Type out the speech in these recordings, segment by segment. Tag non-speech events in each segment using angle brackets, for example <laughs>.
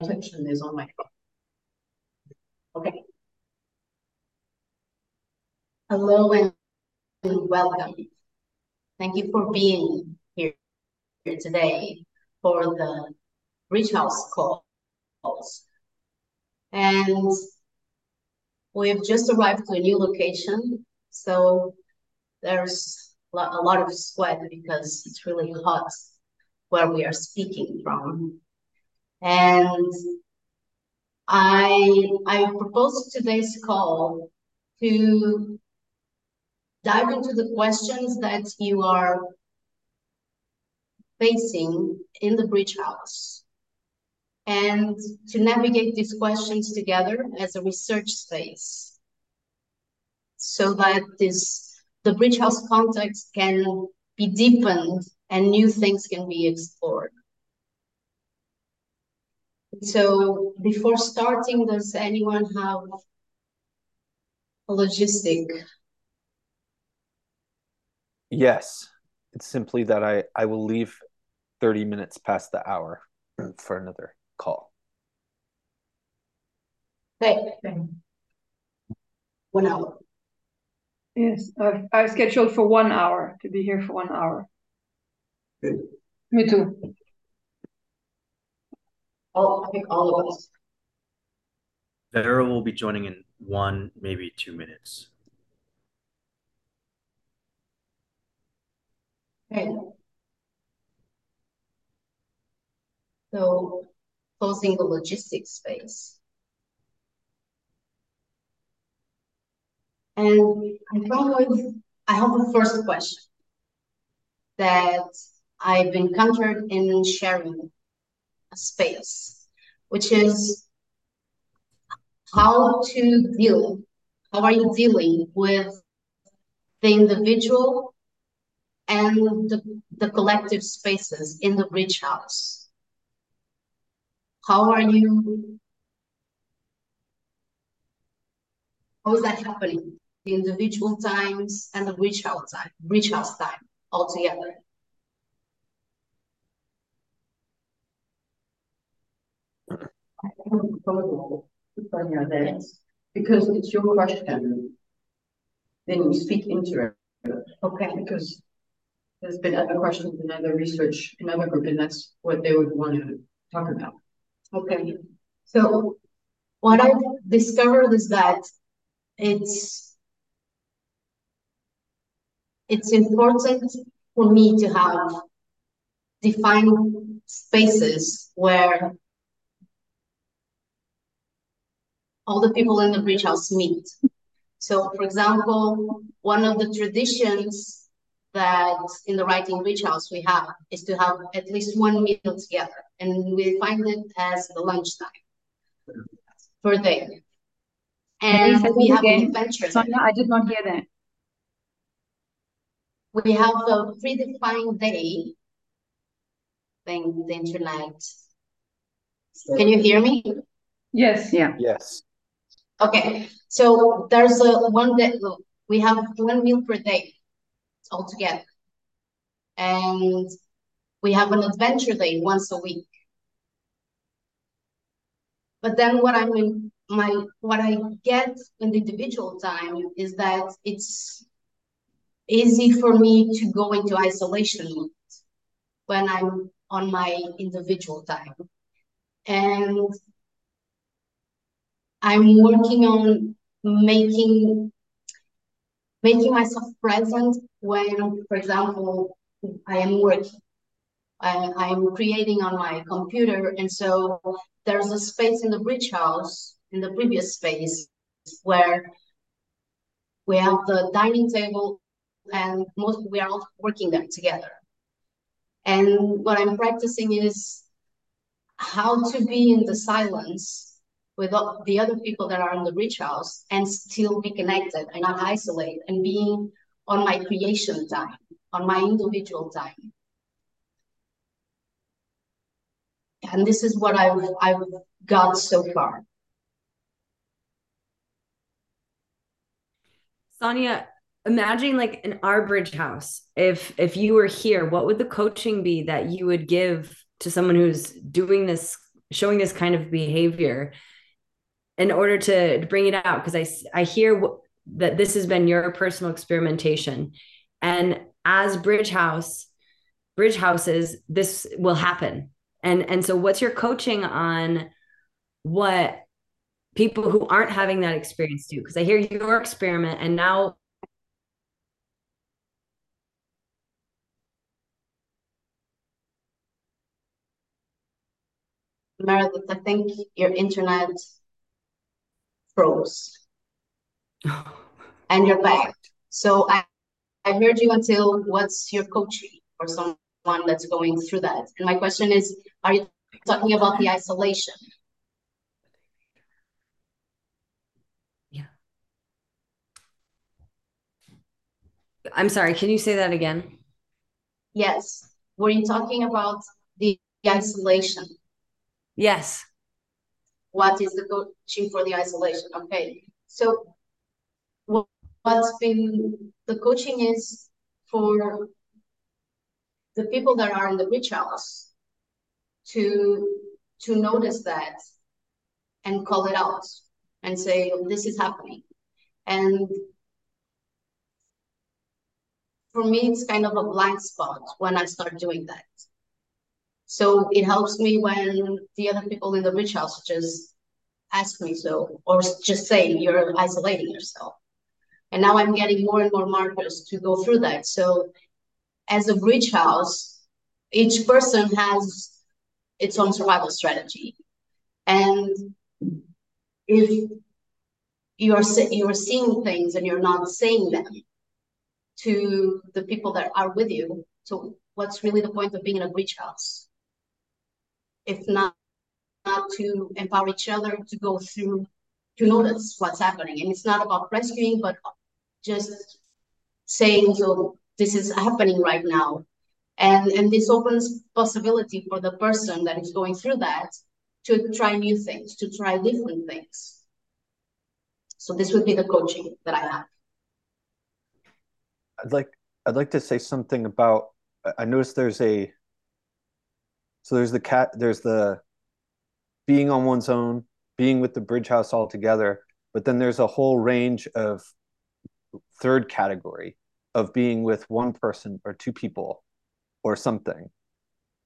attention is on my phone. Okay. Hello and welcome. Thank you for being here, here today for the Bridge House calls. And we've just arrived to a new location, so there's a lot of sweat because it's really hot where we are speaking from. And I, I propose today's call to dive into the questions that you are facing in the bridge house and to navigate these questions together as a research space so that this the bridge house context can be deepened and new things can be explored. So before starting, does anyone have a logistic? Yes, it's simply that I, I will leave 30 minutes past the hour for another call. Okay. One hour. Yes, I've, I've scheduled for one hour to be here for one hour. Good. Me too. All, I think all of us. Vera will be joining in one, maybe two minutes. Okay. So closing the logistics space. And I come with, I have a first question that I've encountered in sharing space, which is how to deal, how are you dealing with the individual and the, the collective spaces in the bridge house? How are you, how is that happening? The individual times and the bridge house time, bridge house time altogether. Because it's your question, then you speak into it. Okay. Because there's been other questions in other research in other group, and that's what they would want to talk about. Okay. So what I've discovered is that it's it's important for me to have defined spaces where all the people in the bridge house meet. So, for example, one of the traditions that in the writing bridge house we have is to have at least one meal together, and we find it as the lunchtime per day. And we have an adventure. Sonia, I did not hear that. We have a predefined day. Thing the internet. Can you hear me? Yes. Yeah. Yes. Okay, so there's a one day we have one meal per day altogether, and we have an adventure day once a week. But then what I'm in my what I get in the individual time is that it's easy for me to go into isolation mode when I'm on my individual time. And I'm working on making making myself present when, for example, I am working. I, I'm creating on my computer, and so there's a space in the bridge house in the previous space where we have the dining table, and most we are all working there together. And what I'm practicing is how to be in the silence with the other people that are in the bridge house and still be connected and not isolate and being on my creation time, on my individual time. And this is what I've I've got so far. Sonia, imagine like in our bridge house, if if you were here, what would the coaching be that you would give to someone who's doing this showing this kind of behavior in order to, bring it out because I I hear w- that this has been your personal experimentation, and as Bridge House, Bridge Houses, this will happen. And and so, what's your coaching on what people who aren't having that experience do? Because I hear your experiment, and now Meredith, I think your internet froze and you're back. So I, I heard you until what's your coaching or someone that's going through that? And my question is, are you talking about the isolation? Yeah. I'm sorry, can you say that again? Yes. Were you talking about the isolation? Yes. What is the coaching for the isolation? Okay. So what's been the coaching is for the people that are in the bridge house to to notice that and call it out and say this is happening and for me it's kind of a blind spot when i start doing that so it helps me when the other people in the house just ask me so, or just say you're isolating yourself. And now I'm getting more and more markers to go through that. So as a bridge house, each person has its own survival strategy. And if you're you're seeing things and you're not saying them to the people that are with you, so what's really the point of being in a bridge house? If not, not to empower each other to go through, to notice what's happening. And it's not about rescuing, but just saying, so this is happening right now. And, and this opens possibility for the person that is going through that to try new things, to try different things. So this would be the coaching that I have. I'd like I'd like to say something about I noticed there's a so there's the cat, there's the being on one's own, being with the bridge house all together, but then there's a whole range of third category of being with one person or two people or something.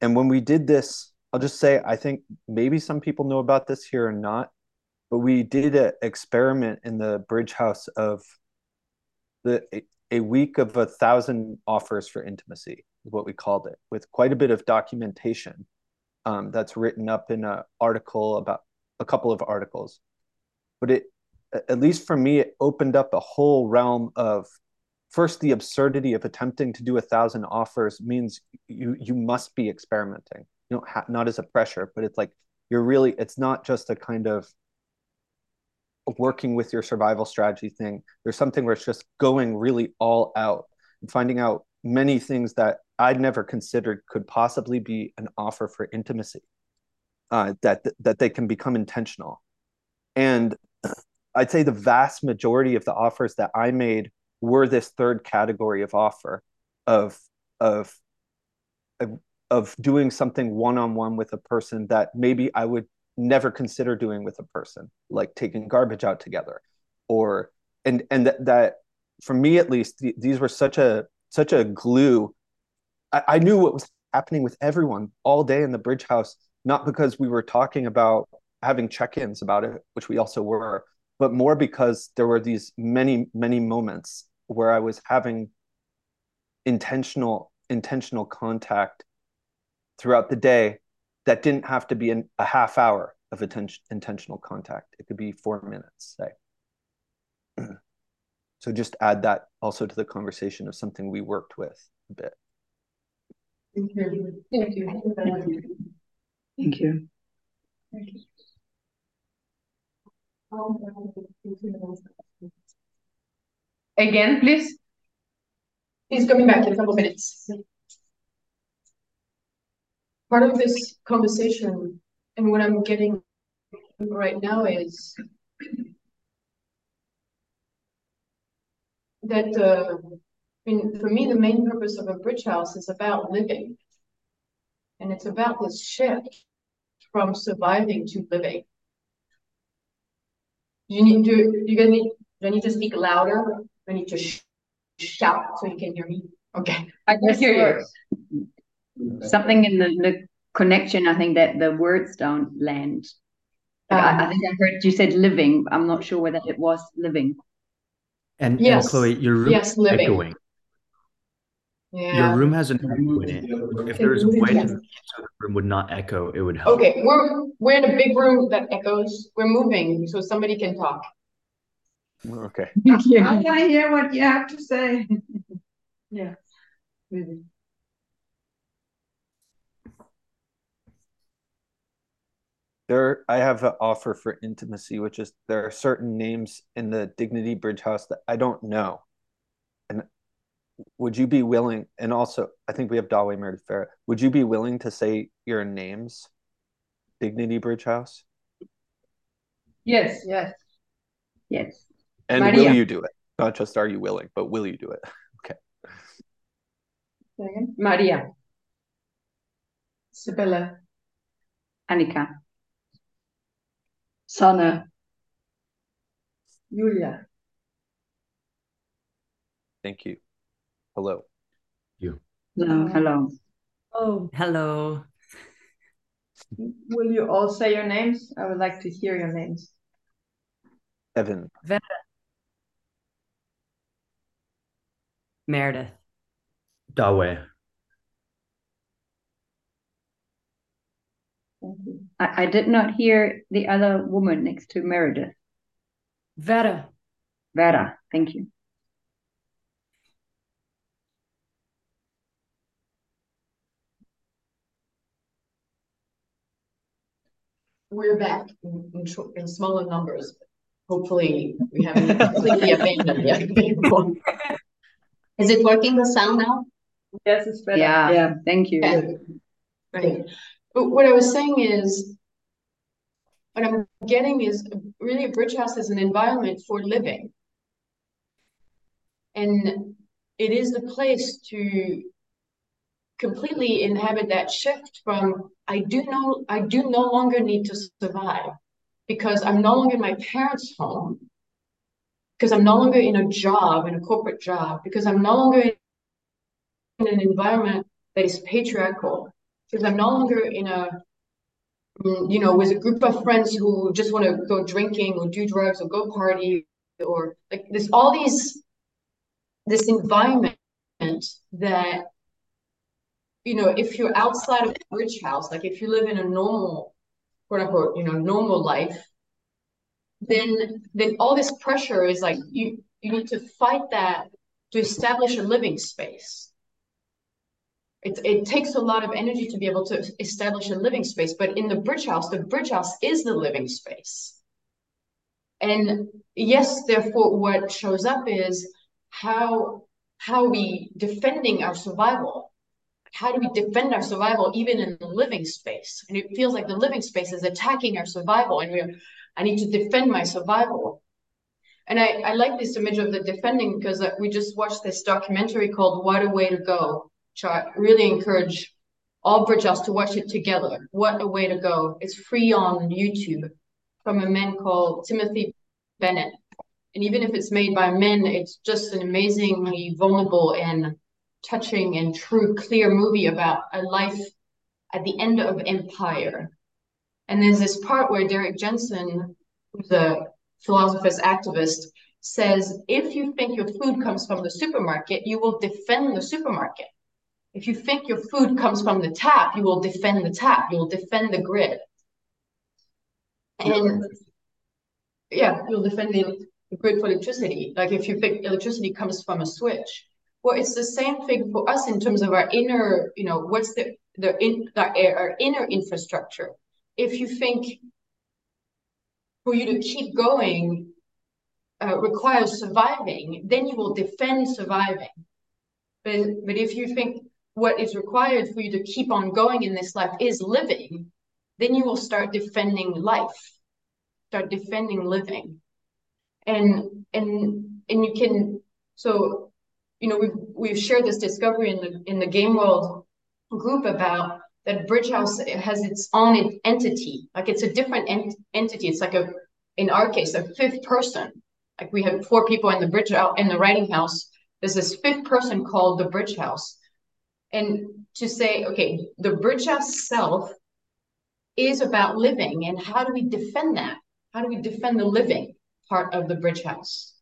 And when we did this, I'll just say I think maybe some people know about this here or not, but we did an experiment in the bridge house of the a week of a thousand offers for intimacy is what we called it, with quite a bit of documentation um, that's written up in an article about a couple of articles. But it, at least for me, it opened up a whole realm of first the absurdity of attempting to do a thousand offers means you you must be experimenting. You know, not as a pressure, but it's like you're really. It's not just a kind of working with your survival strategy thing. There's something where it's just going really all out and finding out many things that I'd never considered could possibly be an offer for intimacy. Uh, that that they can become intentional, and <clears throat> I'd say the vast majority of the offers that I made were this third category of offer, of of of, doing something one on one with a person that maybe I would never consider doing with a person, like taking garbage out together, or and and that that for me at least, th- these were such a such a glue. I, I knew what was happening with everyone all day in the bridge house, not because we were talking about having check-ins about it, which we also were, but more because there were these many, many moments where I was having intentional, intentional contact throughout the day that didn't have to be a half hour of attention, intentional contact. It could be four minutes, say. <clears throat> So just add that also to the conversation of something we worked with a bit. Thank you. Thank you. Thank you. Again, please. He's coming back in a couple of minutes. Part of this conversation and what I'm getting right now is that uh, I mean, for me, the main purpose of a bridge house is about living. And it's about this shift from surviving to living? Do you need do you gonna need do I need to speak louder? Do I need to sh shout so you can hear me? Okay. I can hear you. Something in the, the connection, I think that the words don't land. Like, I, I Um, think I heard you said living. I'm not sure whether it was living. And, Yes. and Chloe, your room Yes, is living. echoing. Yeah. Your room has an echo in it. If there is was a way to so the room would not echo, it would help. Okay, we're we're in a big room that echoes. We're moving so somebody can talk. Okay. <laughs> I can hear what you have to say. <laughs> Yeah. Really. There, I have an offer for intimacy, which is there are certain names in the Dignity Bridge House that I don't know. And would you be willing, and also I think we have Dawe Meredith Farah, would you be willing to say your names? Dignity Bridge House? Yes, yes. Yes. And Maria. will you do it? Not just are you willing, but will you do it? <laughs> okay. Maria. Sibylla. Annika. Sana. Julia. Thank you. Hello. You. Hello. Hello. Oh, hello. Will you all say your names? I would like to hear your names. Evan. Vera. Meredith. Dawe. Thank you. I, I did not hear the other woman next to Meredith. Vera. Vera. Thank you. We're back in, in, in smaller numbers. Hopefully, we haven't completely abandoned the other people. <laughs> Is it working the sound now? Yes, it's better. Yeah. Yeah. Thank you. Okay. Right. But what I was saying is, what I'm getting is really a bridge house is an environment for living. And it is the place to completely inhabit that shift from I do know I do no longer need to survive because I'm no longer in my parents' home, because I'm no longer in a job, in a corporate job, because I'm no longer in an environment that is patriarchal, because I'm no longer in a mm, you know, with a group of friends who just want to go drinking or do drugs or go party or like there's all these this environment that you know if you're outside of a rich house like if you live in a normal quote unquote you know normal life then then all this pressure is like you you need to fight that to establish a living space it, it takes a lot of energy to be able to establish a living space but in the bridge house the bridge house is the living space. And yes therefore what shows up is how how we defending our survival. How do we defend our survival even in the living space? And it feels like the living space is attacking our survival and we're i need to defend my survival. And i i like this image of the defending because uh, we just watched this documentary called what a way to go i really encourage all bridge house to watch it together what a way to go it's free on youtube from a man called timothy bennett and even if it's made by men, it's just an amazingly vulnerable and touching and true, clear movie about a life at the end of empire. And there's this part where Derrick Jensen, who's a philosopher's activist, says if you think your food comes from the supermarket, you will defend the supermarket. If you think your food comes from the tap, you will defend the tap, you will defend the grid. And yeah, you'll defend the grid for electricity. Like if you think electricity comes from a switch, well, it's the same thing for us in terms of our inner, you know, what's the the in our, our inner infrastructure. If you think for you to keep going uh, requires surviving, then you will defend surviving. But but if you think what is required for you to keep on going in this life is living, then you will start defending life, start defending living and and and you can so you know we've we've shared this discovery in the in the game world group about that Bridge House has its own entity, like it's a different ent entity. It's like a, in our case, a fifth person. Like we have four people in the Bridge out in the writing house. There's this fifth person called the Bridge House. And to say, okay, the Bridge House self is about living, and how do we defend that? How do we defend the living part of the Bridge House?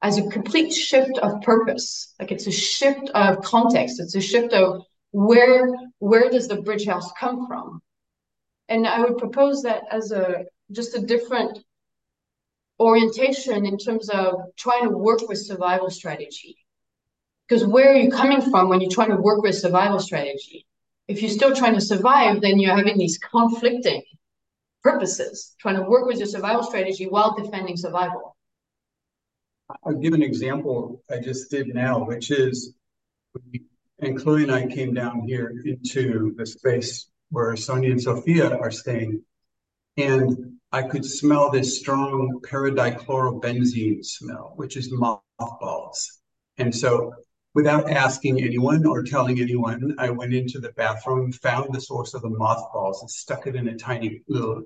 As a complete shift of purpose, like it's a shift of context, it's a shift of where where does the bridge house come from and i would propose that as a just a different orientation in terms of trying to work with survival strategy because where are you coming from when you're trying to work with survival strategy if you're still trying to survive then you're having these conflicting purposes trying to work with your survival strategy while defending survival i'll give an example i just did now which is and Chloe and I came down here into the space where Sonia and Sophia are staying. And I could smell this strong paradichlorobenzene smell, which is mothballs. And so without asking anyone or telling anyone, I went into the bathroom, found the source of the mothballs and stuck it in a tiny little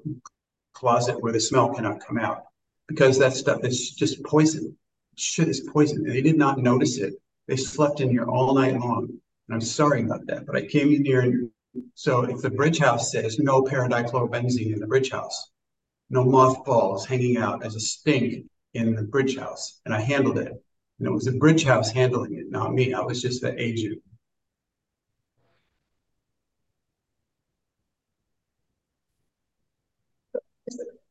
closet where the smell cannot come out because that stuff is just poison. Shit is poison. And they did not notice it they slept in here all night long. And I'm sorry about that, but I came in here and so if the bridge house says no paradichlorobenzene in the bridge house, no mothballs hanging out as a stink in the bridge house, and I handled it. And it was the bridge house handling it, not me. I was just the agent.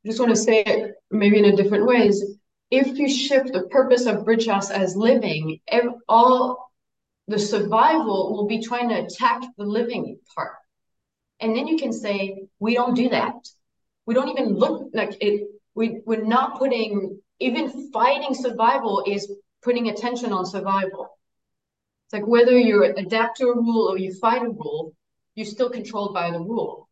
I just want to say it maybe in a different way is if you shift the purpose of Bridge House as living, all the survival will be trying to attack the living part. And then you can say, we don't do that. We don't even look like it. We, we're not putting, even fighting survival is putting attention on survival. It's like whether you adapt to a rule or you fight a rule, you're still controlled by the rule.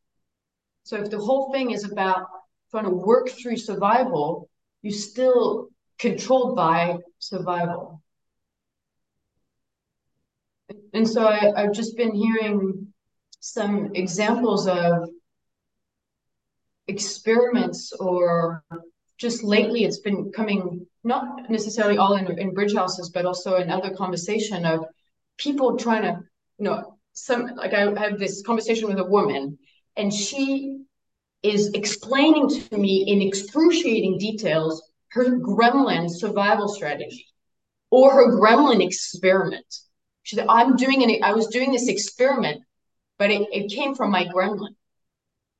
So if the whole thing is about trying to work through survival, you're still controlled by survival. And so I, I've just been hearing some examples of experiments or just lately it's been coming not necessarily all in, in bridge houses but also in other conversation of people trying to you know some like i have this conversation with a woman and she is explaining to me in excruciating details her gremlin survival strategy or her gremlin experiment. She said, I'm doing it. I was doing this experiment, but it, it came from my gremlin.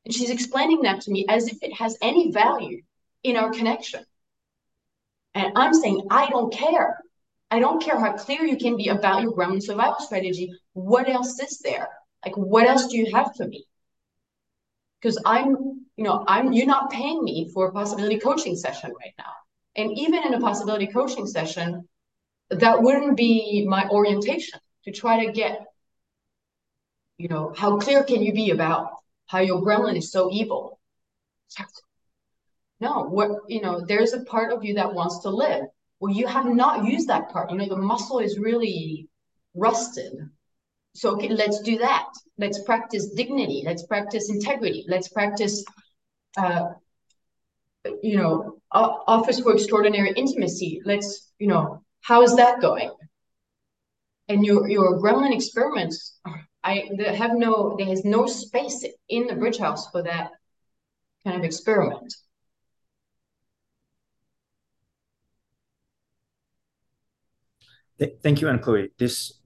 And she's explaining that to me as if it has any value in our connection. And I'm saying, I don't care. I don't care how clear you can be about your gremlin survival strategy. What else is there? Like, what else do you have for me? because I'm, you know, I'm you're not paying me for a possibility coaching session right now. And even in a possibility coaching session, that wouldn't be my orientation to try to get, you know, how clear can you be about how your gremlin is so evil? No, what you know, there's a part of you that wants to live. Well, you have not used that part. You know, the muscle is really rusted. So okay, let's do that. Let's practice dignity. Let's practice integrity. Let's practice, uh, you know, office for extraordinary intimacy. Let's, you know, how is that going? And your your gremlin experiments, I have no, there is no space in the bridge house for that kind of experiment. Thank you, Anne Chloe. This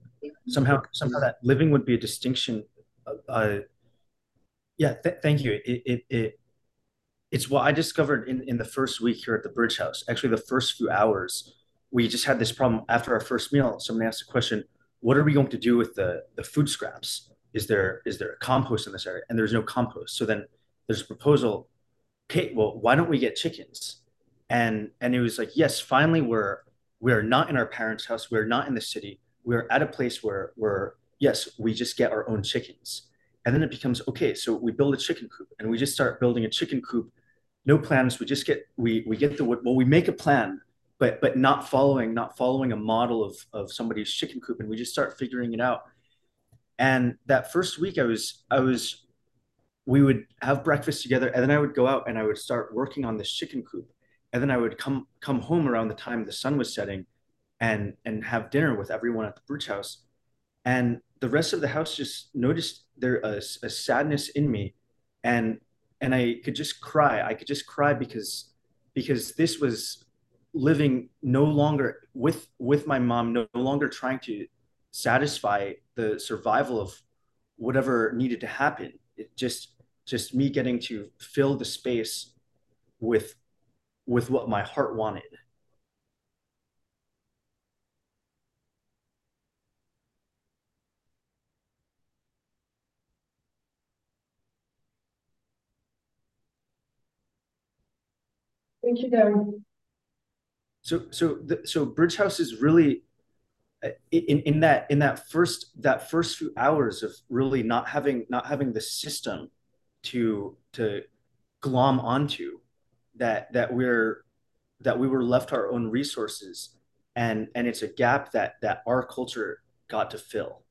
somehow somehow that living would be a distinction uh, yeah th thank you. It, it, it it's what i discovered in, in the first week here at the bridge house. Actually the first few hours we just had this problem after our first meal. Someone asked a question what are we going to do with the the food scraps? Is there is there a compost in this area? And there's no compost. So then there's a proposal okay well why don't we get chickens? And and it was like yes finally we're we're not in our parents house we're not in the city we're at a place where where yes, we just get our own chickens. And then it becomes okay, so we build a chicken coop and we just start building a chicken coop. No plans. We just get we we get the wood. Well, we make a plan, but but not following not following a model of of somebody's chicken coop, and we just start figuring it out. And that first week, I was I was we would have breakfast together, and then I would go out and I would start working on this chicken coop, and then I would come come home around the time the sun was setting, and and have dinner with everyone at the Bridge House, and the rest of the house just noticed there a, a sadness in me, and and I could just cry. I could just cry because because this was living no longer with with my mom, no longer trying to satisfy the survival of whatever needed to happen. It just just me getting to fill the space with with what my heart wanted. Thank you, Darren. So so the, so Bridge House is really uh, in in that in that first that first few hours of really not having not having the system to to glom onto that that we're that we were left our own resources. And and it's a gap that that our culture got to fill.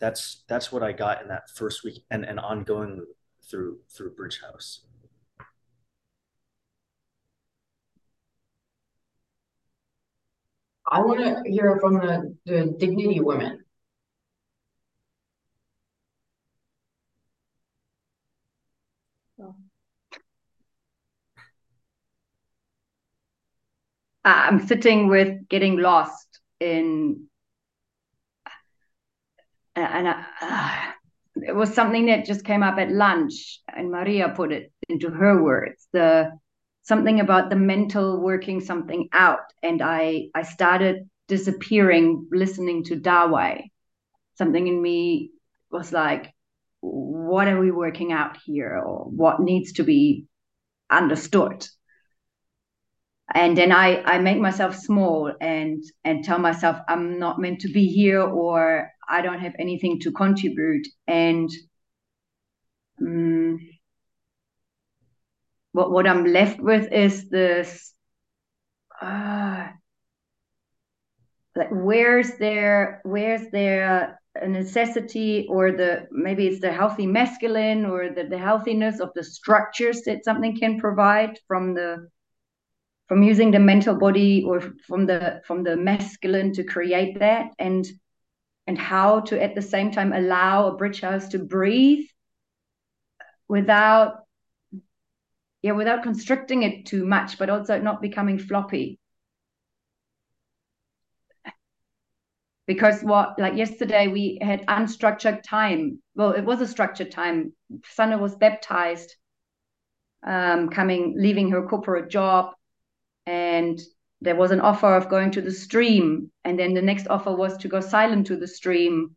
That's that's what i got in that first week and and ongoing through through bridge house. I want to hear from the, the dignity women. I'm sitting with getting lost in, and I, uh, it was something that just came up at lunch, and Maria put it into her words. The something about the mental working something out and i i started disappearing listening to Dawei. something in me was like what are we working out here or what needs to be understood and then i i make myself small and and tell myself i'm not meant to be here or i don't have anything to contribute. And um, what what I'm left with is this uh, like where's there where's there a necessity or the maybe it's the healthy masculine or the, the healthiness of the structures that something can provide from the from using the mental body or from the from the masculine to create that and and how to at the same time allow a bridge house to breathe without yeah, without constricting it too much, but also not becoming floppy. Because what, like yesterday, we had unstructured time. Well, it was a structured time. Sanne was baptized, um, coming, leaving her corporate job, and there was an offer of going to the stream, and then the next offer was to go silent to the stream,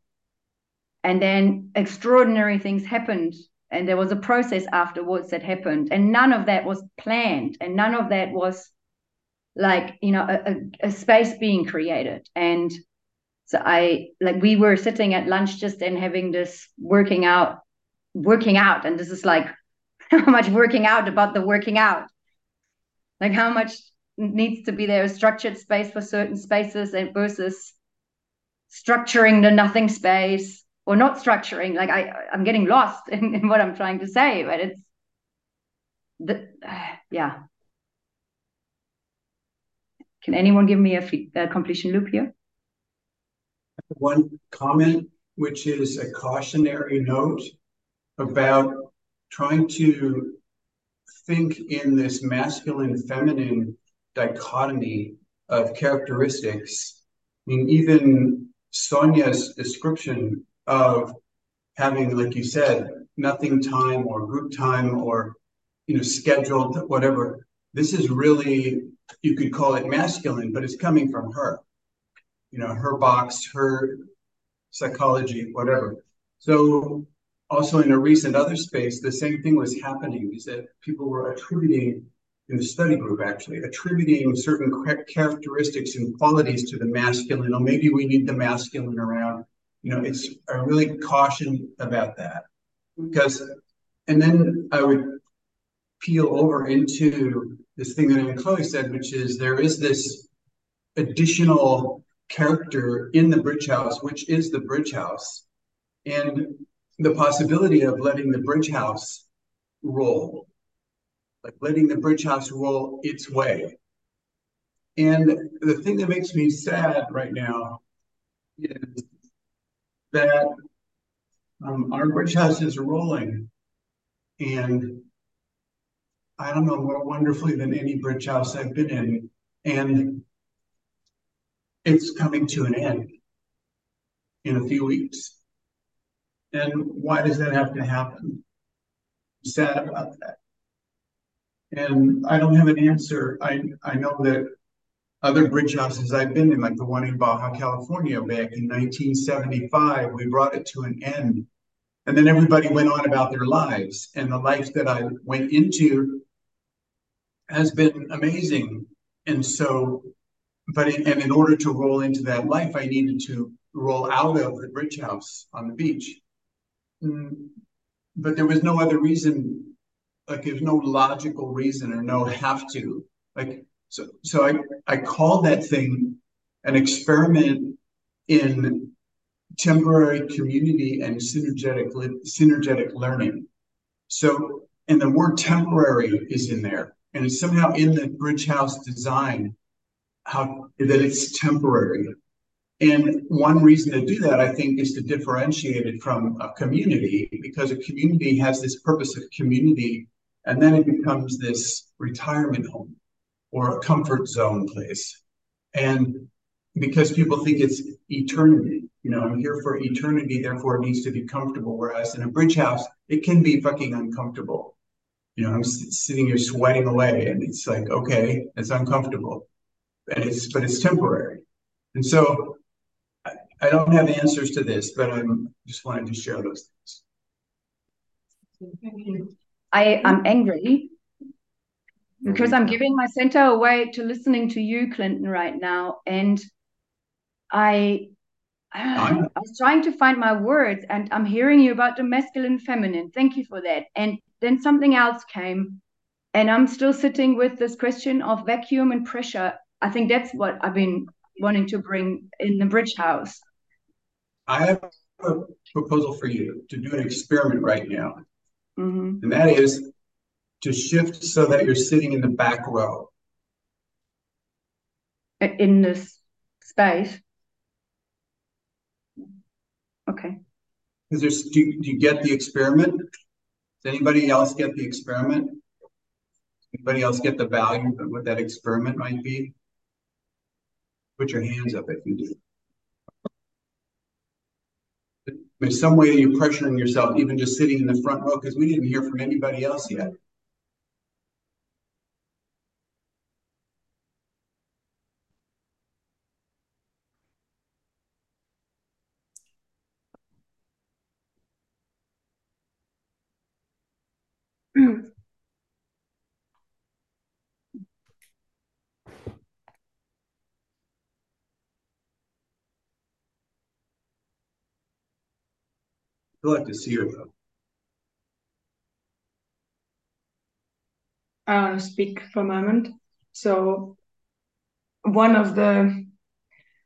and then extraordinary things happened. And there was a process afterwards that happened. And none of that was planned. And none of that was like you know a, a, a, space being created. And so i like we were sitting at lunch just and having this working out working out. And this is like <laughs> how much working out about the working out? Like how much needs to be there a structured space for certain spaces and versus structuring the nothing space or not structuring. Like i i'm getting lost <laughs> in, in what i'm trying to say but it's the uh, <sighs> yeah. Can anyone give me a, a completion loop here? One comment which is a cautionary note about trying to think in this masculine feminine dichotomy of characteristics i mean even sonia's description of having, like you said, nothing time or group time or you know scheduled whatever. This is really you could call it masculine, but it's coming from her. You know, her box, her psychology, whatever. So also in a recent other space, the same thing was happening is that people were attributing in the study group actually attributing certain characteristics and qualities to the masculine. Or maybe we need the masculine around you know, it's I really caution about that mm-hmm. because, and then I would peel over into this thing that Anne Chloe said, which is there is this additional character in the bridge house, which is the bridge house, and the possibility of letting the bridge house roll, like letting the bridge house roll its way. And the thing that makes me sad right now is that um, our bridge house is rolling. And I don't know more wonderfully than any bridge house I've been in. And it's coming to an end in a few weeks. And why does that have to happen? I'm sad about that. And I don't have an answer. I, I know that other bridge houses I've been in, like the one in Baja California back in 1975, we brought it to an end. And then everybody went on about their lives. And the life that I went into has been amazing. And so, but in, and in order to roll into that life, I needed to roll out of the bridge house on the beach. Mm, but there was no other reason, like there's no logical reason or no have to. Like so so I, I call that thing an experiment in temporary community and synergetic synergetic learning. So and the word temporary is in there. And it's somehow in the bridge house design how that it's temporary. And one reason to do that, I think, is to differentiate it from a community because a community has this purpose of community, and then it becomes this retirement home or a comfort zone place. And because people think it's eternity, you know, I'm here for eternity, therefore it needs to be comfortable. Whereas in a bridge house, it can be fucking uncomfortable. You know, I'm sitting here sweating away, and it's like, okay, it's uncomfortable, and it's but it's temporary. And so I don't have answers to this, but I'm just wanted to share those things. I mm-hmm. am angry because I'm mm-hmm. giving my center away to listening to you, Clinton, right now, and I. I was trying to find my words, and I'm hearing you about the masculine, feminine. Thank you for that. And then something else came, and I'm still sitting with this question of vacuum and pressure. I think that's what I've been wanting to bring in the bridge house. I have a proposal for you to do an experiment right now. Mm-hmm. And that is to shift so that you're sitting in the back row. In this space. Okay. Is there, do, you, do you get the experiment? Does anybody else get the experiment? Anybody else get the value of what that experiment might be? Put your hands up if you do. There's some way that you're pressuring yourself, even just sitting in the front row, because we didn't hear from anybody else yet. Like to see though. I want to speak for a moment. So one of the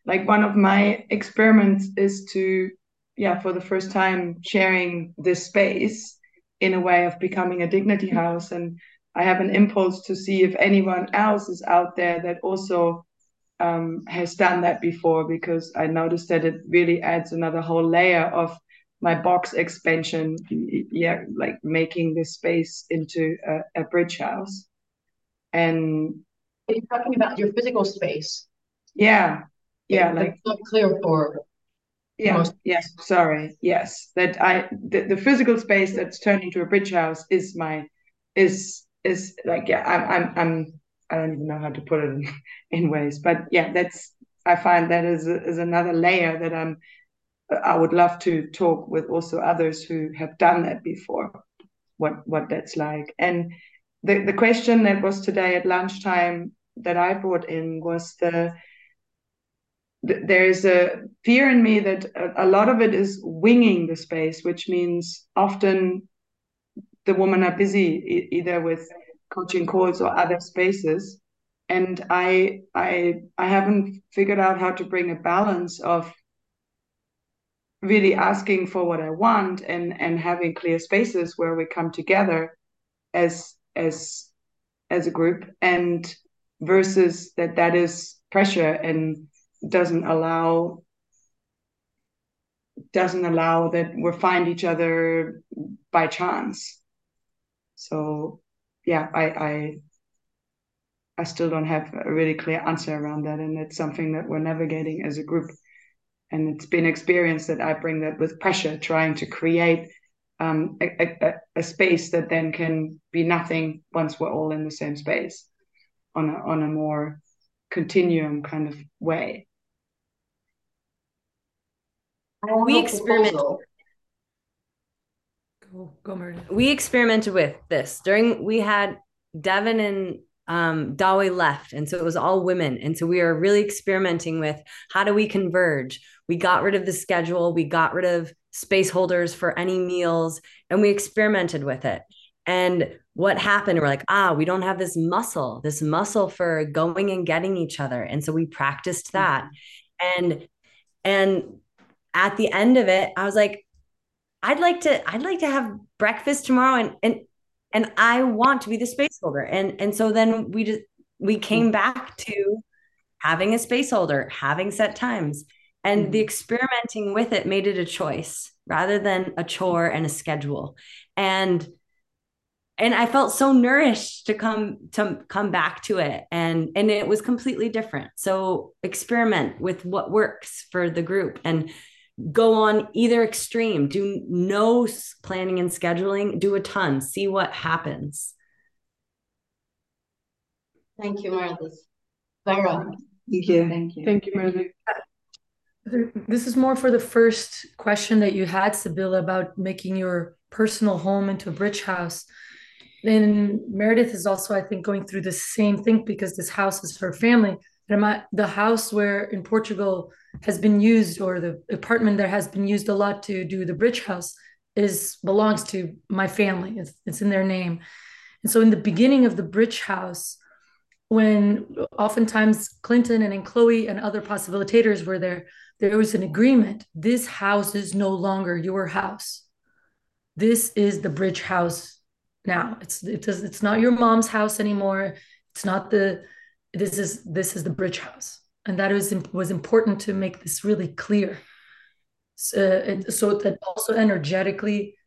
like one of my experiments is to yeah for the first time sharing this space in a way of becoming a dignity house and i have an impulse to see if anyone else is out there that also um, has done that before because i noticed that it really adds another whole layer of my box expansion, yeah, like making this space into a, a bridge house. And Are you talking about your physical space? Yeah, yeah, like not clear for yeah, most. yes, sorry, yes, that I the, the physical space that's turned into a bridge house is my is is like yeah, I'm I'm I'm I don't even know how to put it in, <laughs> in ways, but yeah, that's I find that is is another layer that I'm I would love to talk with also others who have done that before, what what that's like. And the the question that was today at lunchtime that I brought in was the, the there's a fear in me that a, a lot of it is winging the space, which means often the women are busy e- either with coaching calls or other spaces and i i i haven't figured out how to bring a balance of really asking for what I want and and having clear spaces where we come together as as as a group and versus that that is pressure and doesn't allow doesn't allow that we find each other by chance. So yeah i i i still don't have a really clear answer around that and it's something that we're navigating as a group and it's been experienced that i bring that with pressure trying to create um, a, a, a space that then can be nothing once we're all in the same space on a, on a more continuum kind of way we experimented. Go, go, Meredith. We experimented with this during. We had Devin and um, Dawe left, and so it was all women, and so we were really experimenting with how do we converge. We got rid of the schedule. We got rid of space holders for any meals, and we experimented with it. And what happened? We're like, ah, we don't have this muscle, this muscle for going and getting each other, and so we practiced that, mm-hmm. and and at the end of it, I was like, I'd like to, I'd like to have breakfast tomorrow and and and I want to be the space holder. And and so then we just we came back to having a space holder, having set times. And mm-hmm. the experimenting with it made it a choice rather than a chore and a schedule. And and I felt so nourished to come to come back to it. And and it was completely different. So experiment with what works for the group and go on either extreme. Do no planning and scheduling. Do a ton. See what happens. Thank you meredith. Vera. thank you. Thank you. Thank you meredith this is more for the first question that you had Sibylla about making your personal home into a bridge house and meredith is also i think going through the same thing because this house is her family the house where in Portugal has been used, or the apartment that has been used a lot to do the bridge house, is belongs to my family. It's, it's in their name. And so in the beginning of the bridge house, when oftentimes Clinton and, and Chloe and other possibilitators were there, there was an agreement. This house is no longer your house. This is the bridge house now. It's it does, it's not your mom's house anymore. It's not the this is this is the bridge house and that was was important to make this really clear so, so that also energetically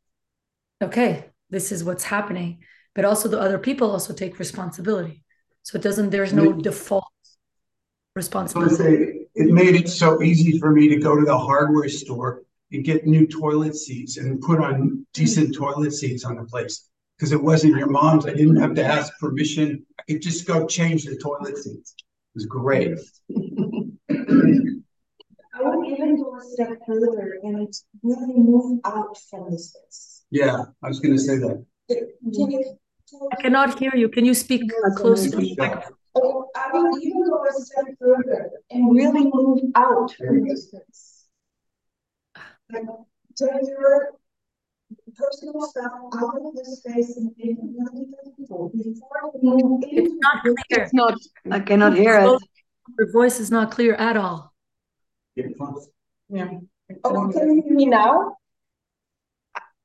okay this is what's happening but also the other people also take responsibility so it doesn't there's no it, default responsibility it made it so easy for me to go to the hardware store and get new toilet seats and put on decent toilet seats on the place because it wasn't your mom's. I didn't have to ask permission. I could just go change the toilet seats. It was great. I would even go a step further and really move out from the space. Yeah, I was going to say that. I cannot hear you. Can you speak closer to the microphone? Oh, I would even go a step further and really move out from the space. Like, take your personal stuff out of the space and people before we move It's not clear. It's not, I cannot hear it. Your voice is not clear at all. Yeah. Oh, can you hear me now?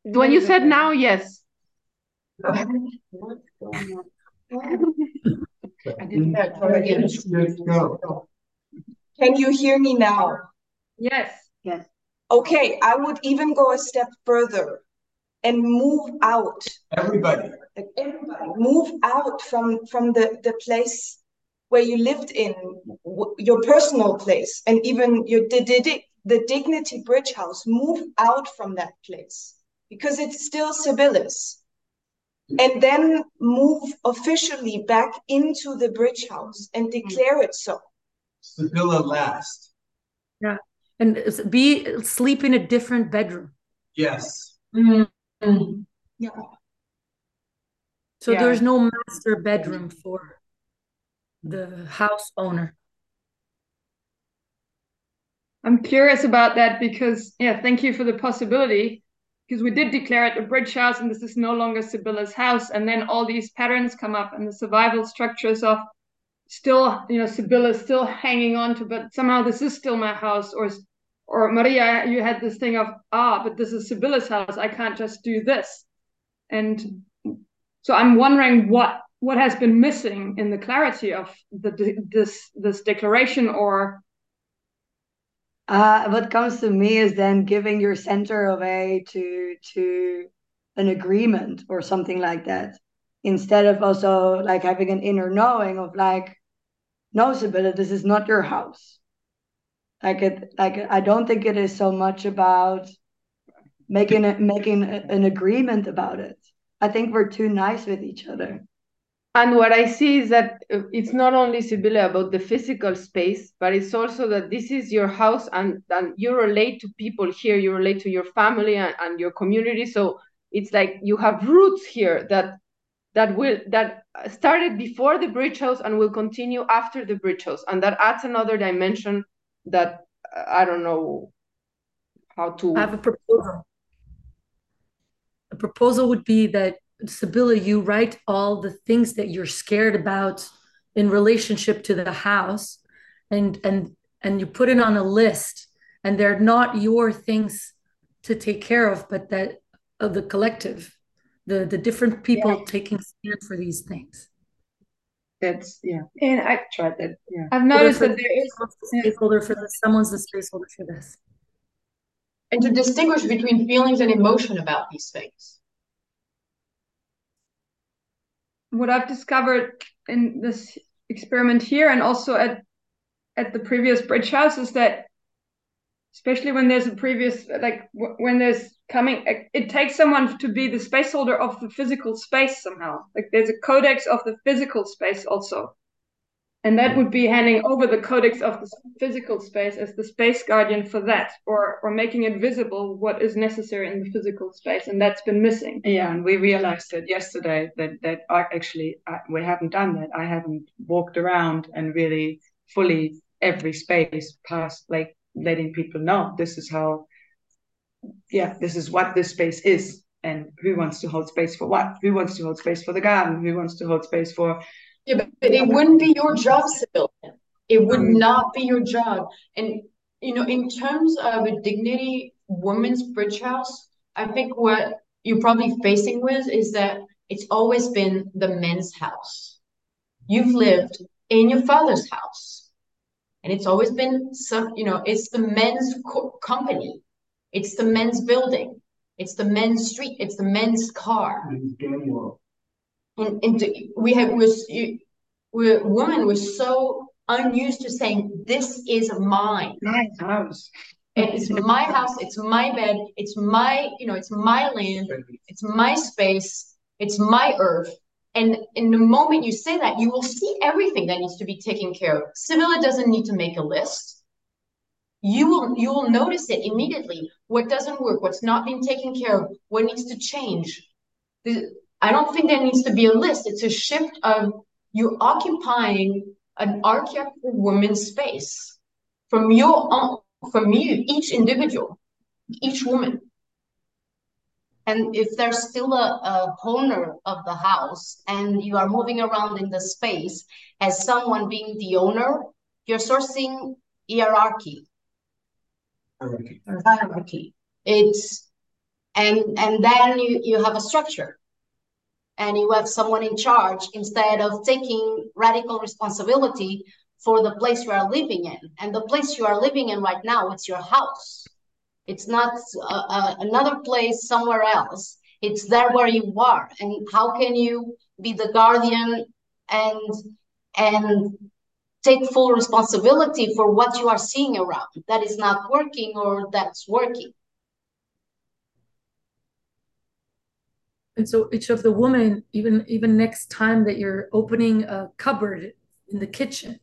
When you said now, yes. I <laughs> didn't Can you hear me now? Yes. Yes. Okay, I would even go a step further and move out. Everybody. Everybody move out from from the the place where you lived in your personal place and even your the, the, the dignity bridge house move out from that place because it's still Sibylla's and then move officially back into the bridge house and declare it so Sibylla last yeah and be sleep in a different bedroom yes mm-hmm. Yeah. So yeah. there's no master bedroom for the house owner. I'm curious about that because, yeah, thank you for the possibility. Because we did declare it a bridge house and this is no longer Sibylla's house. And then all these patterns come up and the survival structures of still, you know, Sibylla still hanging on to, but somehow this is still my house or or Maria, you had this thing of ah, but this is Sibylla's house. I can't just do this, and so I'm wondering what what has been missing in the clarity of the this this declaration or uh, what comes to me is then giving your center away to to an agreement or something like that instead of also like having an inner knowing of like no Sibylla, this is not your house. Like it like i don't think it is so much about making it making an agreement about it. I think we're too nice with each other and what i see is that uh, it's not only sibylla about the physical space but it's also that this is your house and, and you relate to people here you relate to your family and, and your community so it's like you have roots here that that will that started before the bridge house and will continue after the bridge house and that adds another dimension that uh, I don't know how to. I have a proposal. A proposal would be that Sibylla, you write all the things that you're scared about in relationship to the house, and and and you put it on a list, and they're not your things to take care of, but that of the collective, the the different people yeah. taking stand for these things. That's yeah. And i tried that yeah. I've noticed that there is a stakeholder for this someone's the stakeholder for this. And to distinguish between feelings and emotion about these things what i've discovered in this experiment here and also at at the previous bridge house is that especially when there's a previous like when there's coming it takes someone to be the space holder of the physical space somehow. Like there's a codex of the physical space also and that would be handing over the codex of the physical space as the space guardian for that or or making it visible what is necessary in the physical space and that's been missing. Yeah and we realized that yesterday that that I actually I, we haven't done that. I haven't walked around and really fully every space past like letting people know this is how yeah this is what this space is and who wants to hold space for what? Who wants to hold space for the garden? Who wants to hold space for yeah but, but it wouldn't be your job Sibylla. it would mm. not be your job. And you know in terms of a dignity women's bridge house i think what you're probably facing with is that it's always been the men's house. You've lived in your father's house. And it's always been some you know it's the men's co- company. It's the men's building. It's the men's street. It's the men's car and, and we have was we're women were so unused to saying this is mine my house it's my house it's my bed it's my you know it's my land it's my space it's my earth and in the moment you say that, you will see everything that needs to be taken care of. Sibylla doesn't need to make a list. You will you will notice it immediately. What doesn't work, what's not being taken care of, what needs to change. The, I don't think there needs to be a list. It's a shift of you occupying an archetypal woman's space from your own, from you, each individual, each woman. And if there's still a, a owner of the house and you are moving around in the space as someone being the owner, you're sourcing hierarchy. Hierarchy. Hierarchy. It's and and then you, you have a structure and you have someone in charge instead of taking radical responsibility for the place you are living in. And the place you are living in right now, it's your house. It's not uh, uh, another place somewhere else. It's there where you are. And how can you be the guardian and and take full responsibility for what you are seeing around that is not working or that's working? And so each of the women, even even next time that you're opening a cupboard in the kitchen,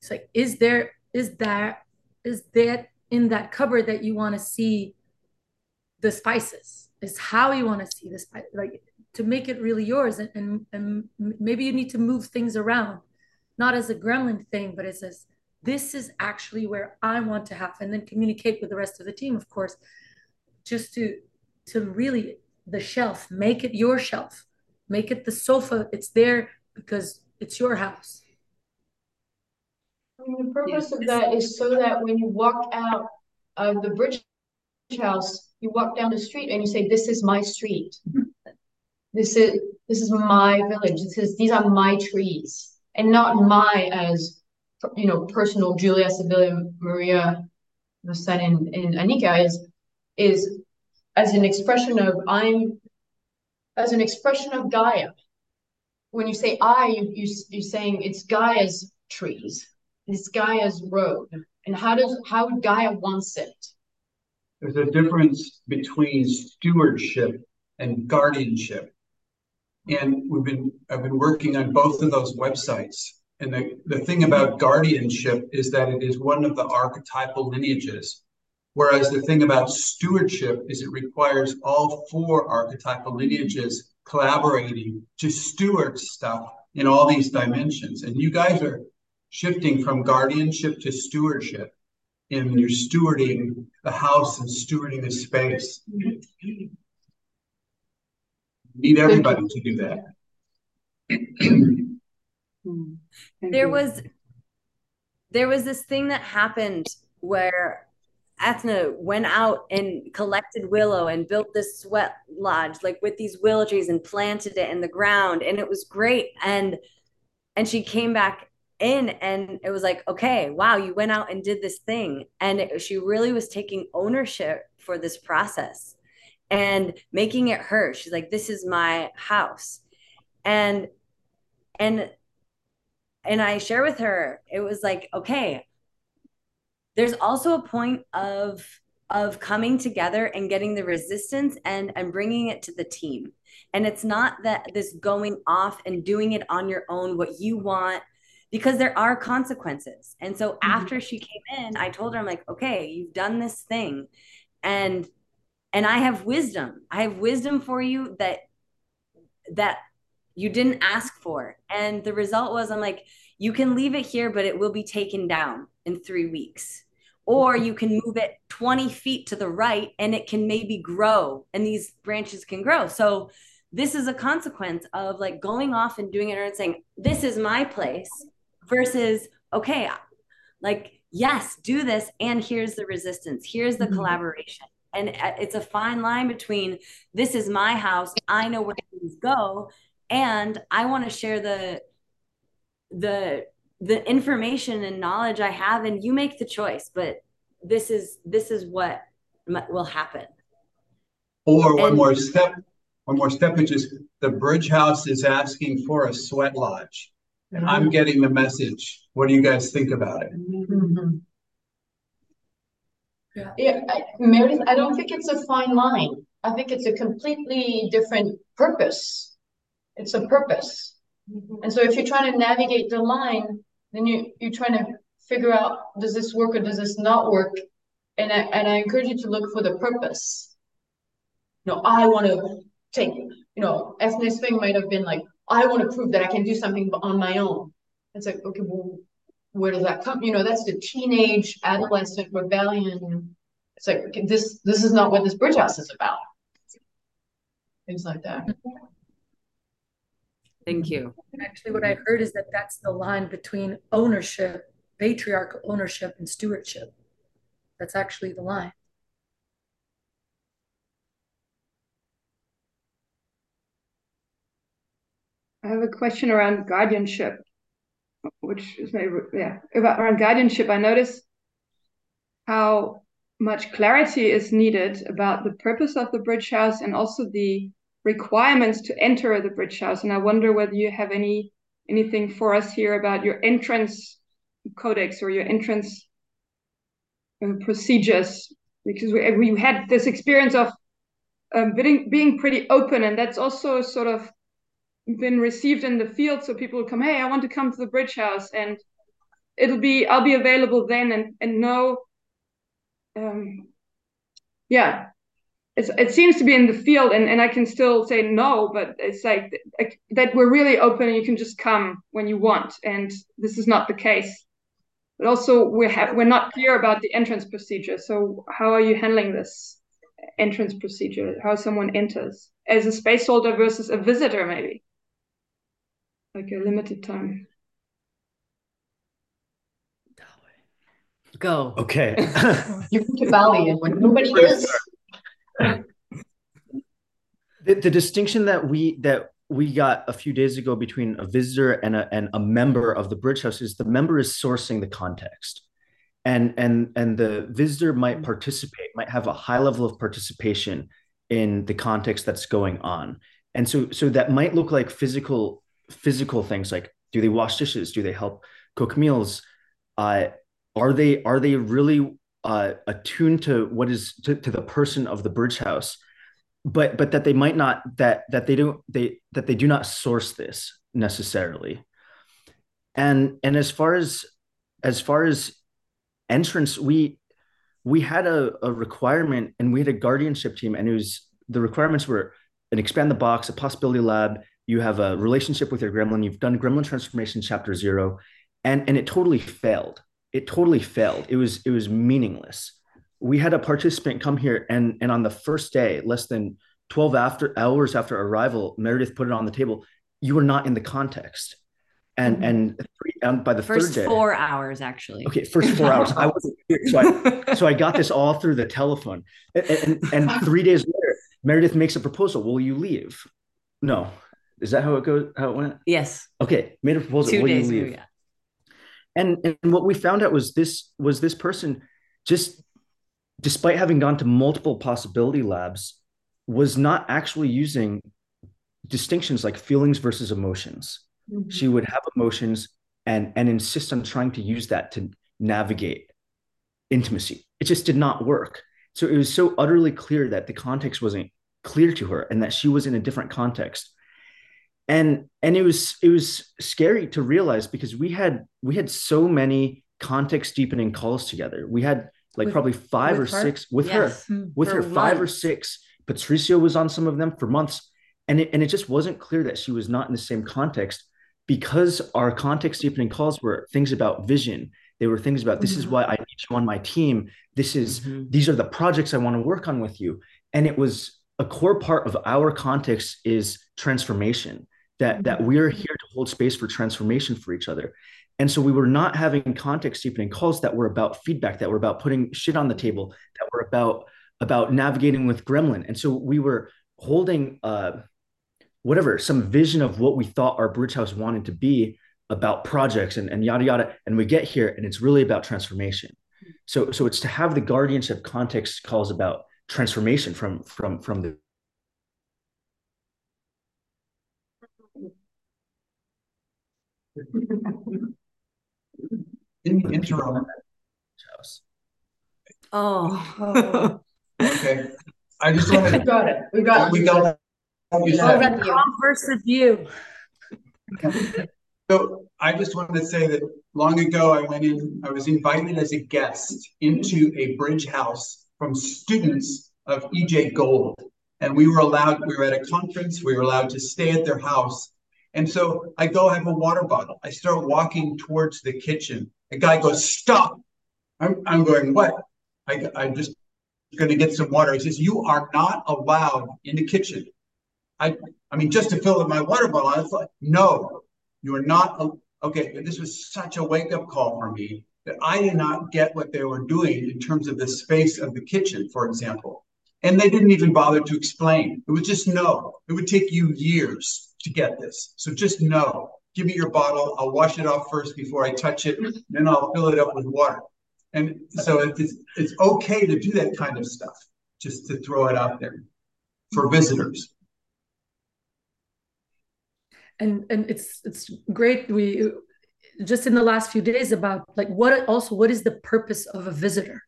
it's like, is there is that is that in that cupboard that you want to see the spices? Is how you want to see the spice like to make it really yours and, and and maybe you need to move things around. Not as a gremlin thing but as says this is actually where i want to have and then communicate with the rest of the team of course just to to really the shelf. Make it your shelf. Make it the sofa. It's there because it's your house. I mean, the purpose of that is so that when you walk out of the bridge house, you walk down the street and you say, "This is my street. <laughs> This is this is my village. This is these are my trees, and not my as you know personal Julia, Sibylla, Maria, the son, and, and Anika is is as an expression of I'm as an expression of Gaia. When you say I, you, you you're saying it's Gaia's trees, it's Gaia's road, and how does how Gaia wants it there's a difference between stewardship and guardianship. And we've been I've been working on both of those websites. And the, the thing about guardianship is that it is one of the archetypal lineages. Whereas the thing about stewardship is it requires all four archetypal lineages collaborating to steward stuff in all these dimensions. And you guys are shifting from guardianship to stewardship And you're stewarding the house and stewarding the space. You need everybody to do that. there was there was this thing that happened where Ethna went out and collected willow and built this sweat lodge like with these willow trees and planted it in the ground and it was great. And and she came back in and it was like okay wow you went out and did this thing. And it, she really was taking ownership for this process and making it her. She's like this is my house. And and and i share with her it was like okay there's also a point of of coming together and getting the resistance and and bringing it to the team and it's not that this going off and doing it on your own what you want because there are consequences. And so mm-hmm. after she came in, I told her, I'm like, okay, you've done this thing. And and I have wisdom. I have wisdom for you that that you didn't ask for. And the result was I'm like, you can leave it here, but it will be taken down in three weeks. Or you can move it 20 feet to the right and it can maybe grow and these branches can grow. So this is a consequence of like going off and doing it and saying, this is my place versus okay like yes do this and here's the resistance here's the mm-hmm. collaboration and uh, it's a fine line between this is my house i know where things go and i want to share the the the information and knowledge i have and you make the choice but this is this is what will happen or one and, more step one more step which is the bridge house is asking for a sweat lodge and I'm getting the message. What do you guys think about it? Mm-hmm. Yeah, yeah I, Meredith, I don't think it's a fine line. I think it's a completely different purpose. It's a purpose. Mm-hmm. And so if you're trying to navigate the line, then you, you're trying to figure out, does this work or does this not work? And I, and I encourage you to look for the purpose. You know, I want to take, you know, Ethna's thing might have been like, I want to prove that I can do something on my own. It's like, okay, well, where does that come? You know, that's the teenage adolescent rebellion. It's like okay, this this is not what this bridge house is about. Things like that. Mm-hmm. Thank you. Actually, what I heard is that that's the line between ownership, patriarchal ownership, and stewardship. That's actually the line. I have a question around guardianship, which is maybe, yeah, about around guardianship. I notice how much clarity is needed about the purpose of the bridge house and also the requirements to enter the bridge house. And I wonder whether you have any anything for us here about your entrance codex or your entrance uh, procedures, because we, we had this experience of um, being, being pretty open, and that's also sort of been received in the field so people come hey i want to come to the bridge house and it'll be i'll be available then and and no, um yeah it's, it seems to be in the field and, and i can still say no but it's like, like that we're really open and you can just come when you want and this is not the case but also we have we're not clear about the entrance procedure so how are you handling this entrance procedure how someone enters as a space holder versus a visitor maybe like a limited time. Go. Okay. <laughs> you put to Bali when nobody is. <laughs> The, the distinction that we that we got a few days ago between a visitor and a and a member of the bridge house is the member is sourcing the context. And and and the visitor might participate might have a high level of participation in the context that's going on. And so so that might look like physical physical things like do they wash dishes? Do they help cook meals? Uh, are they are they really uh, attuned to what is to, to the person of the bridge house but but that they might not that that they don't they that they do not source this necessarily. And and as far as as far as entrance we we had a, a requirement and we had a guardianship team and it was the requirements were an expand the box a possibility lab you have a relationship with your gremlin you've done gremlin transformation chapter zero and and it totally failed it totally failed. It was it was meaningless. We had a participant come here and and on the first day less than 12 after hours after arrival meredith put it on the table you were not in the context. And mm-hmm. and, three, and by the first third day four hours actually. Okay first four hours. I wasn't <laughs> here so i so i got this all through the telephone. And, and, and three days later meredith makes a proposal. Will you leave? No. Is that how it goes how it went? Yes. Okay made a proposal. Two will days you leave? ago, yeah. And and what we found out was this was this person just despite having gone to multiple possibility labs, was not actually using distinctions like feelings versus emotions. Mm-hmm. She would have emotions and and insist on trying to use that to navigate intimacy. It just did not work. So it was so utterly clear that the context wasn't clear to her and that she was in a different context. And and it was it was scary to realize because we had we had so many context deepening calls together. We had like with, probably five or her? six with yes. her, with for her months. five or six. Patricio was on some of them for months, and it and it just wasn't clear that she was not in the same context because our context deepening calls were things about vision. They were things about this mm-hmm. is why I need you on my team. This is mm-hmm. these are the projects I want to work on with you, and it was a core part of our context is transformation that mm-hmm. that we're here to hold space for transformation for each other and so we were not having context deepening calls that were about feedback, that were about putting shit on the table, that were about about navigating with Gremlin. And so we were holding uh, whatever some vision of what we thought our bridge house wanted to be about projects and, and yada yada. And we get here and it's really about transformation. So so it's to have the guardianship context calls about transformation from from from the in the interim. Oh. okay. I just want to. We got it. We got it. We got it. Converse you. So I just wanted to say that long ago I went in, I was invited as a guest into a bridge house from students of EJ Gold. And we were allowed, we were at a conference, we were allowed to stay at their house. And so I go I have a water bottle. I start walking towards the kitchen A guy goes, stop. I'm, I'm going, what? I, I'm just going to get some water. He says, you are not allowed in the kitchen. I, I mean, just to fill up my water bottle. I was like, no, you are not. Okay, this was such a wake up call for me that I did not get what they were doing in terms of the space of the kitchen, for example. And they didn't even bother to explain. It was just no. It would take you years to get this. So just know, give me your bottle. I'll wash it off first before I touch it. Then I'll fill it up with water. And so it's it's okay to do that kind of stuff, just to throw it out there for visitors. And and it's it's great. We just in the last few days about like what also what is the purpose of a visitor?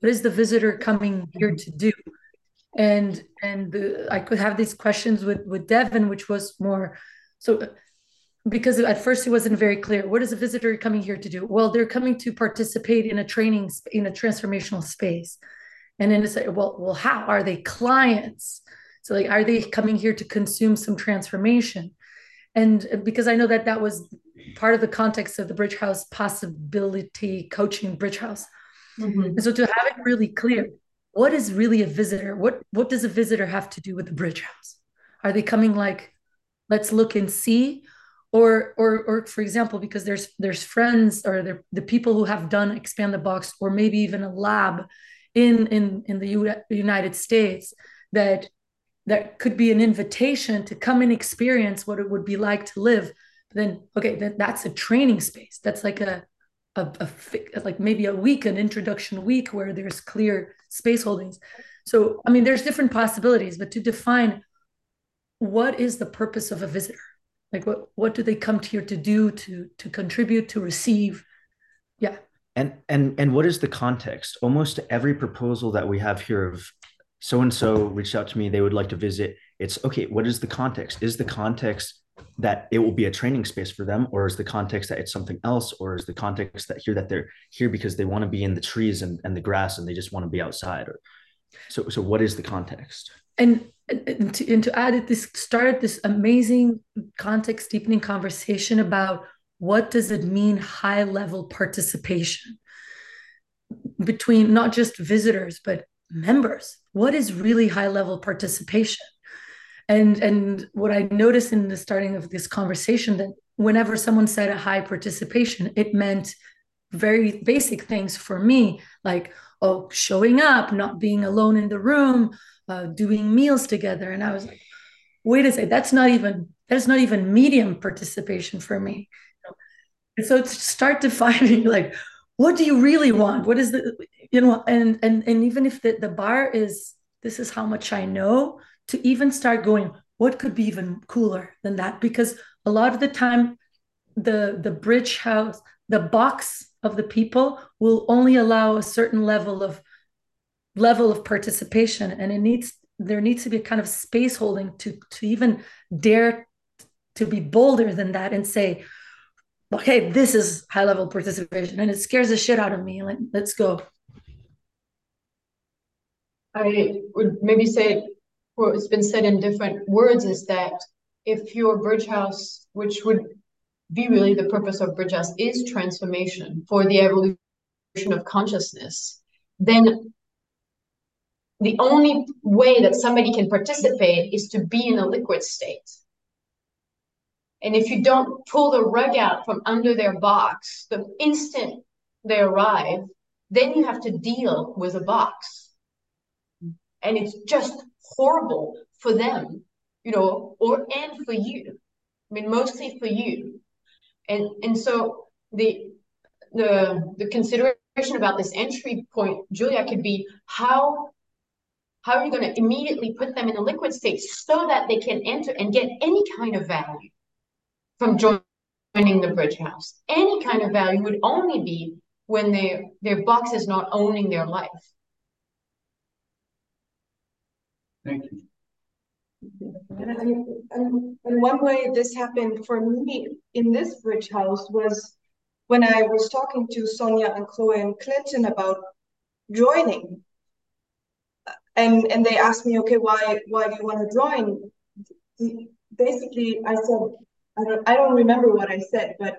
What is the visitor coming here to do? And and the, I could have these questions with with Devin, which was more so because at first it wasn't very clear what is a visitor coming here to do? Well they're coming to participate in a training in a transformational space. And then it's like well well how? Are they clients? So like are they coming here to consume some transformation? And because i know that that was part of the context of the bridge house possibility coaching bridge house mm-hmm. and so to have it really clear what is really a visitor? What what does a visitor have to do with the bridge house? Are they coming like let's look and see? Or or or for example because there's there's friends or the people who have done expand the box or maybe even a lab in in in the U- united states that that could be an invitation to come and experience what it would be like to live. Then okay then that's a training space. That's like a, a, a like maybe a week an introduction week where there's clear space holdings. So i mean there's different possibilities but to define what is the purpose of a visitor? Like what what do they come here to do to to contribute to receive? Yeah. And and and what is the context? Almost every proposal that we have here of so and so reached out to me they would like to visit. It's okay what is the context? Is the context that it will be a training space for them or is the context that it's something else or is the context that here that they're here because they want to be in the trees and, and the grass and they just want to be outside or so so what is the context? And and to, and to add it this started this amazing context deepening conversation about what does it mean high level participation between not just visitors but members. What is really high level participation and and what i noticed in the starting of this conversation that whenever someone said a high participation it meant very basic things for me like oh showing up not being alone in the room uh, doing meals together. And i was like wait a second that's not even that's not even medium participation for me. And so to start <laughs> defining like what do you really want? What is the you know and and and even if the, the bar is this is how much i know to even start going what could be even cooler than that? Because a lot of the time the the bridge house the box of the people will only allow a certain level of level of participation. And it needs there needs to be a kind of space holding to to even dare to be bolder than that and say okay this is high level participation and it scares the shit out of me. Like let's go. I would maybe say it's been said in different words is that if your bridge house which would be really the purpose of bridge house is transformation for the evolution of consciousness then the only way that somebody can participate is to be in a liquid state. And if you don't pull the rug out from under their box the instant they arrive, then you have to deal with a box. And it's just horrible for them, you know, or and for you. I mean, mostly for you. And and so the the the consideration about this entry point, Julia, could be how how are you going to immediately put them in a liquid state so that they can enter and get any kind of value from joining the bridge house? Any kind of value would only be when their their box is not owning their life. Thank you. And, and, and one way this happened for me in this bridge house was when I was talking to Sonia and Chloe and Clinton about joining and and they asked me, okay, why why do you want to join? Basically, I said I don't I don't remember what I said, but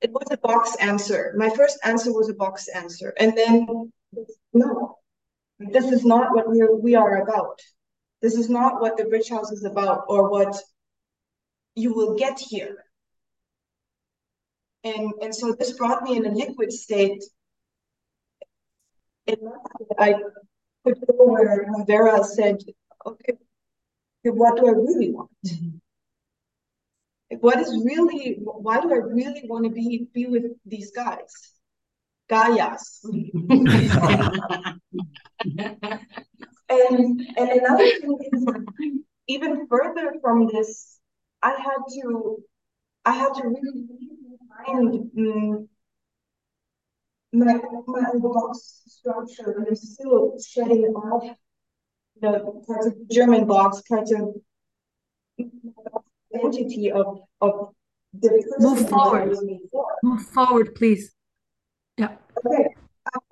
it was a box answer. My first answer was a box answer, and then no, this is not what we are, we are about. This is not what the bridge house is about, or what you will get here. And and so this brought me in a liquid state And I could go where Vera said, okay, what do I really want? What is really, why do I really want to be, be with these guys? Gaias. <laughs> and, and another thing is, even further from this, I had to, I had to really find um, my, my box structure is still shedding off the parts of the German box, parts of identity of of the move forward. Move forward, please. Yeah. Okay.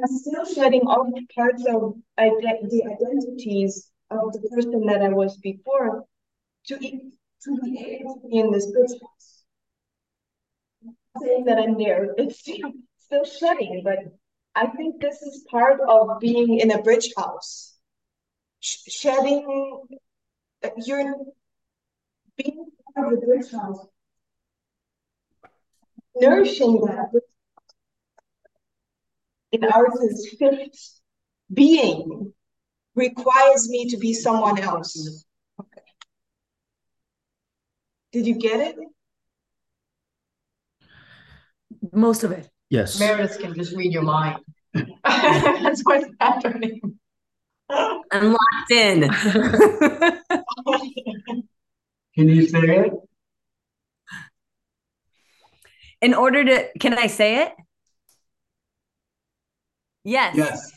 I'm still shedding off parts of the identities of the person that I was before to, to be able to be in this business. saying that I'm there. <laughs> It's still shedding, but I think this is part of being in a bridge house. Sh shedding, uh, you're being part of the bridge house, nourishing that in artist's fifth being requires me to be someone else. Okay. Did you get it? Most of it. Yes. Meredith can just read your mind. <laughs> That's what's happening. I'm locked in. <laughs> Can you say it? in order to, can I say it? Yes. Yes.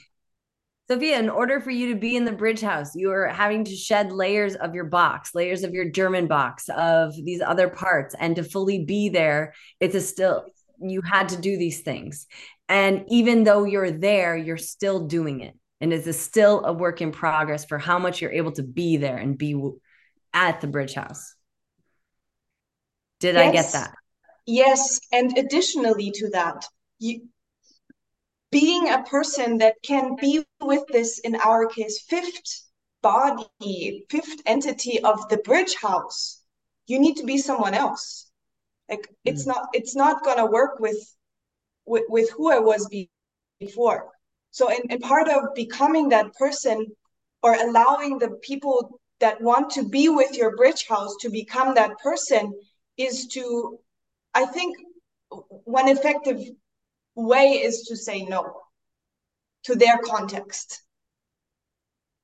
Sophia, in order for you to be in the bridge house, you are having to shed layers of your box, layers of your German box, of these other parts. And to fully be there, it's a still, you had to do these things. And even though you're there, you're still doing it. And it's a still a work in progress for how much you're able to be there and be at the bridge house. Did yes. I get that? Yes. And additionally to that, you, being a person that can be with this, in our case, fifth body, fifth entity of the bridge house, you need to be someone else. Like mm. it's not, it's not gonna work with, with, with who I was before. So, and, in part of becoming that person or allowing the people that want to be with your bridge house to become that person is to, I think, one effective way is to say no to their context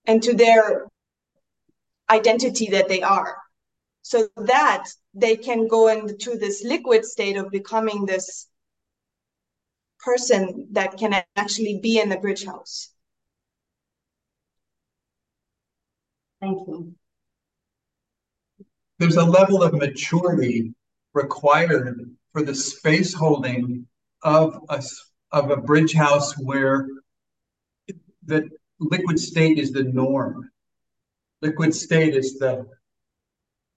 and to their identity that they are so that they can go into this liquid state of becoming this person that can actually be in the bridge house. Thank you. There's a level of maturity required for the space holding of a, of a bridge house where the liquid state is the norm. Liquid state is the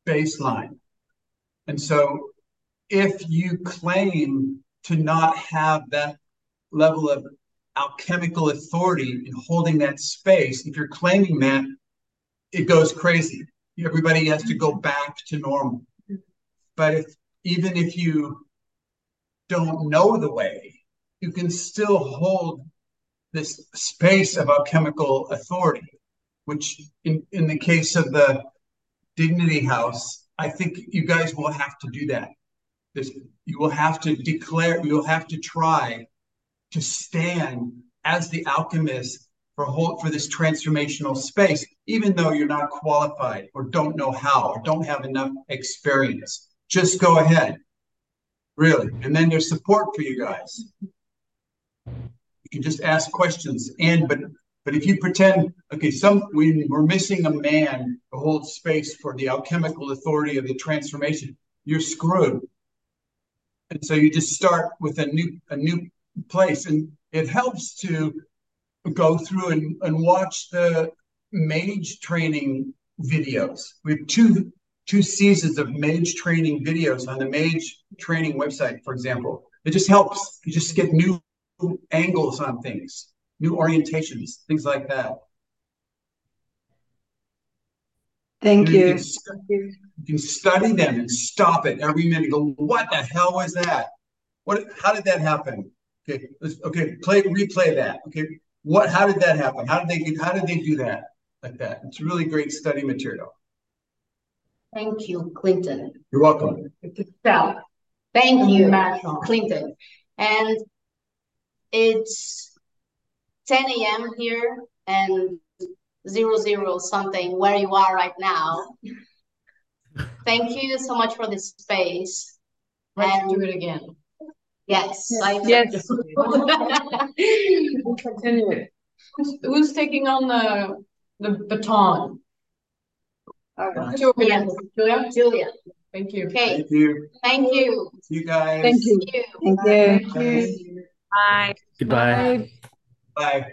baseline. And so if you claim to not have that level of alchemical authority in holding that space, if you're claiming that, it goes crazy. Everybody has to go back to normal. But if even if you don't know the way, you can still hold this space of alchemical authority, which in, in the case of the Dignity House, I think you guys will have to do that. This, you will have to declare, you'll have to try to stand as the alchemist for whole, for this transformational space, even though you're not qualified or don't know how or don't have enough experience. Just go ahead really. And then there's support for you guys. You can just ask questions. And but but if you pretend, okay, some we, we're missing a man to hold space for the alchemical authority of the transformation, you're screwed. And so you just start with a new a new place. And it helps to go through and, and watch the mage training videos. We have two two seasons of mage training videos on the mage training website, for example. It just helps. You just get new angles on things, new orientations, things like that. Thank you. You can, you can study them and stop it every minute. Go, what the hell was that? What? How did that happen? Okay, okay. Play, replay that. Okay, what? How did that happen? How did they? How did they do that? Like that. It's really great study material. Thank you, Clinton. You're welcome. So, thank you, Clinton. And it's 10 a.m. here and zero zero something where you are right now. Thank you so much for this space. Let's and do it again. Yes. Yes. <laughs> Continue. Who's, who's taking on the the baton? Julia. Julia. Julia. Thank you. Okay. Thank you. Thank you. See you guys. Thank you. Thank you. Thank you. Bye. Bye. Goodbye. Bye.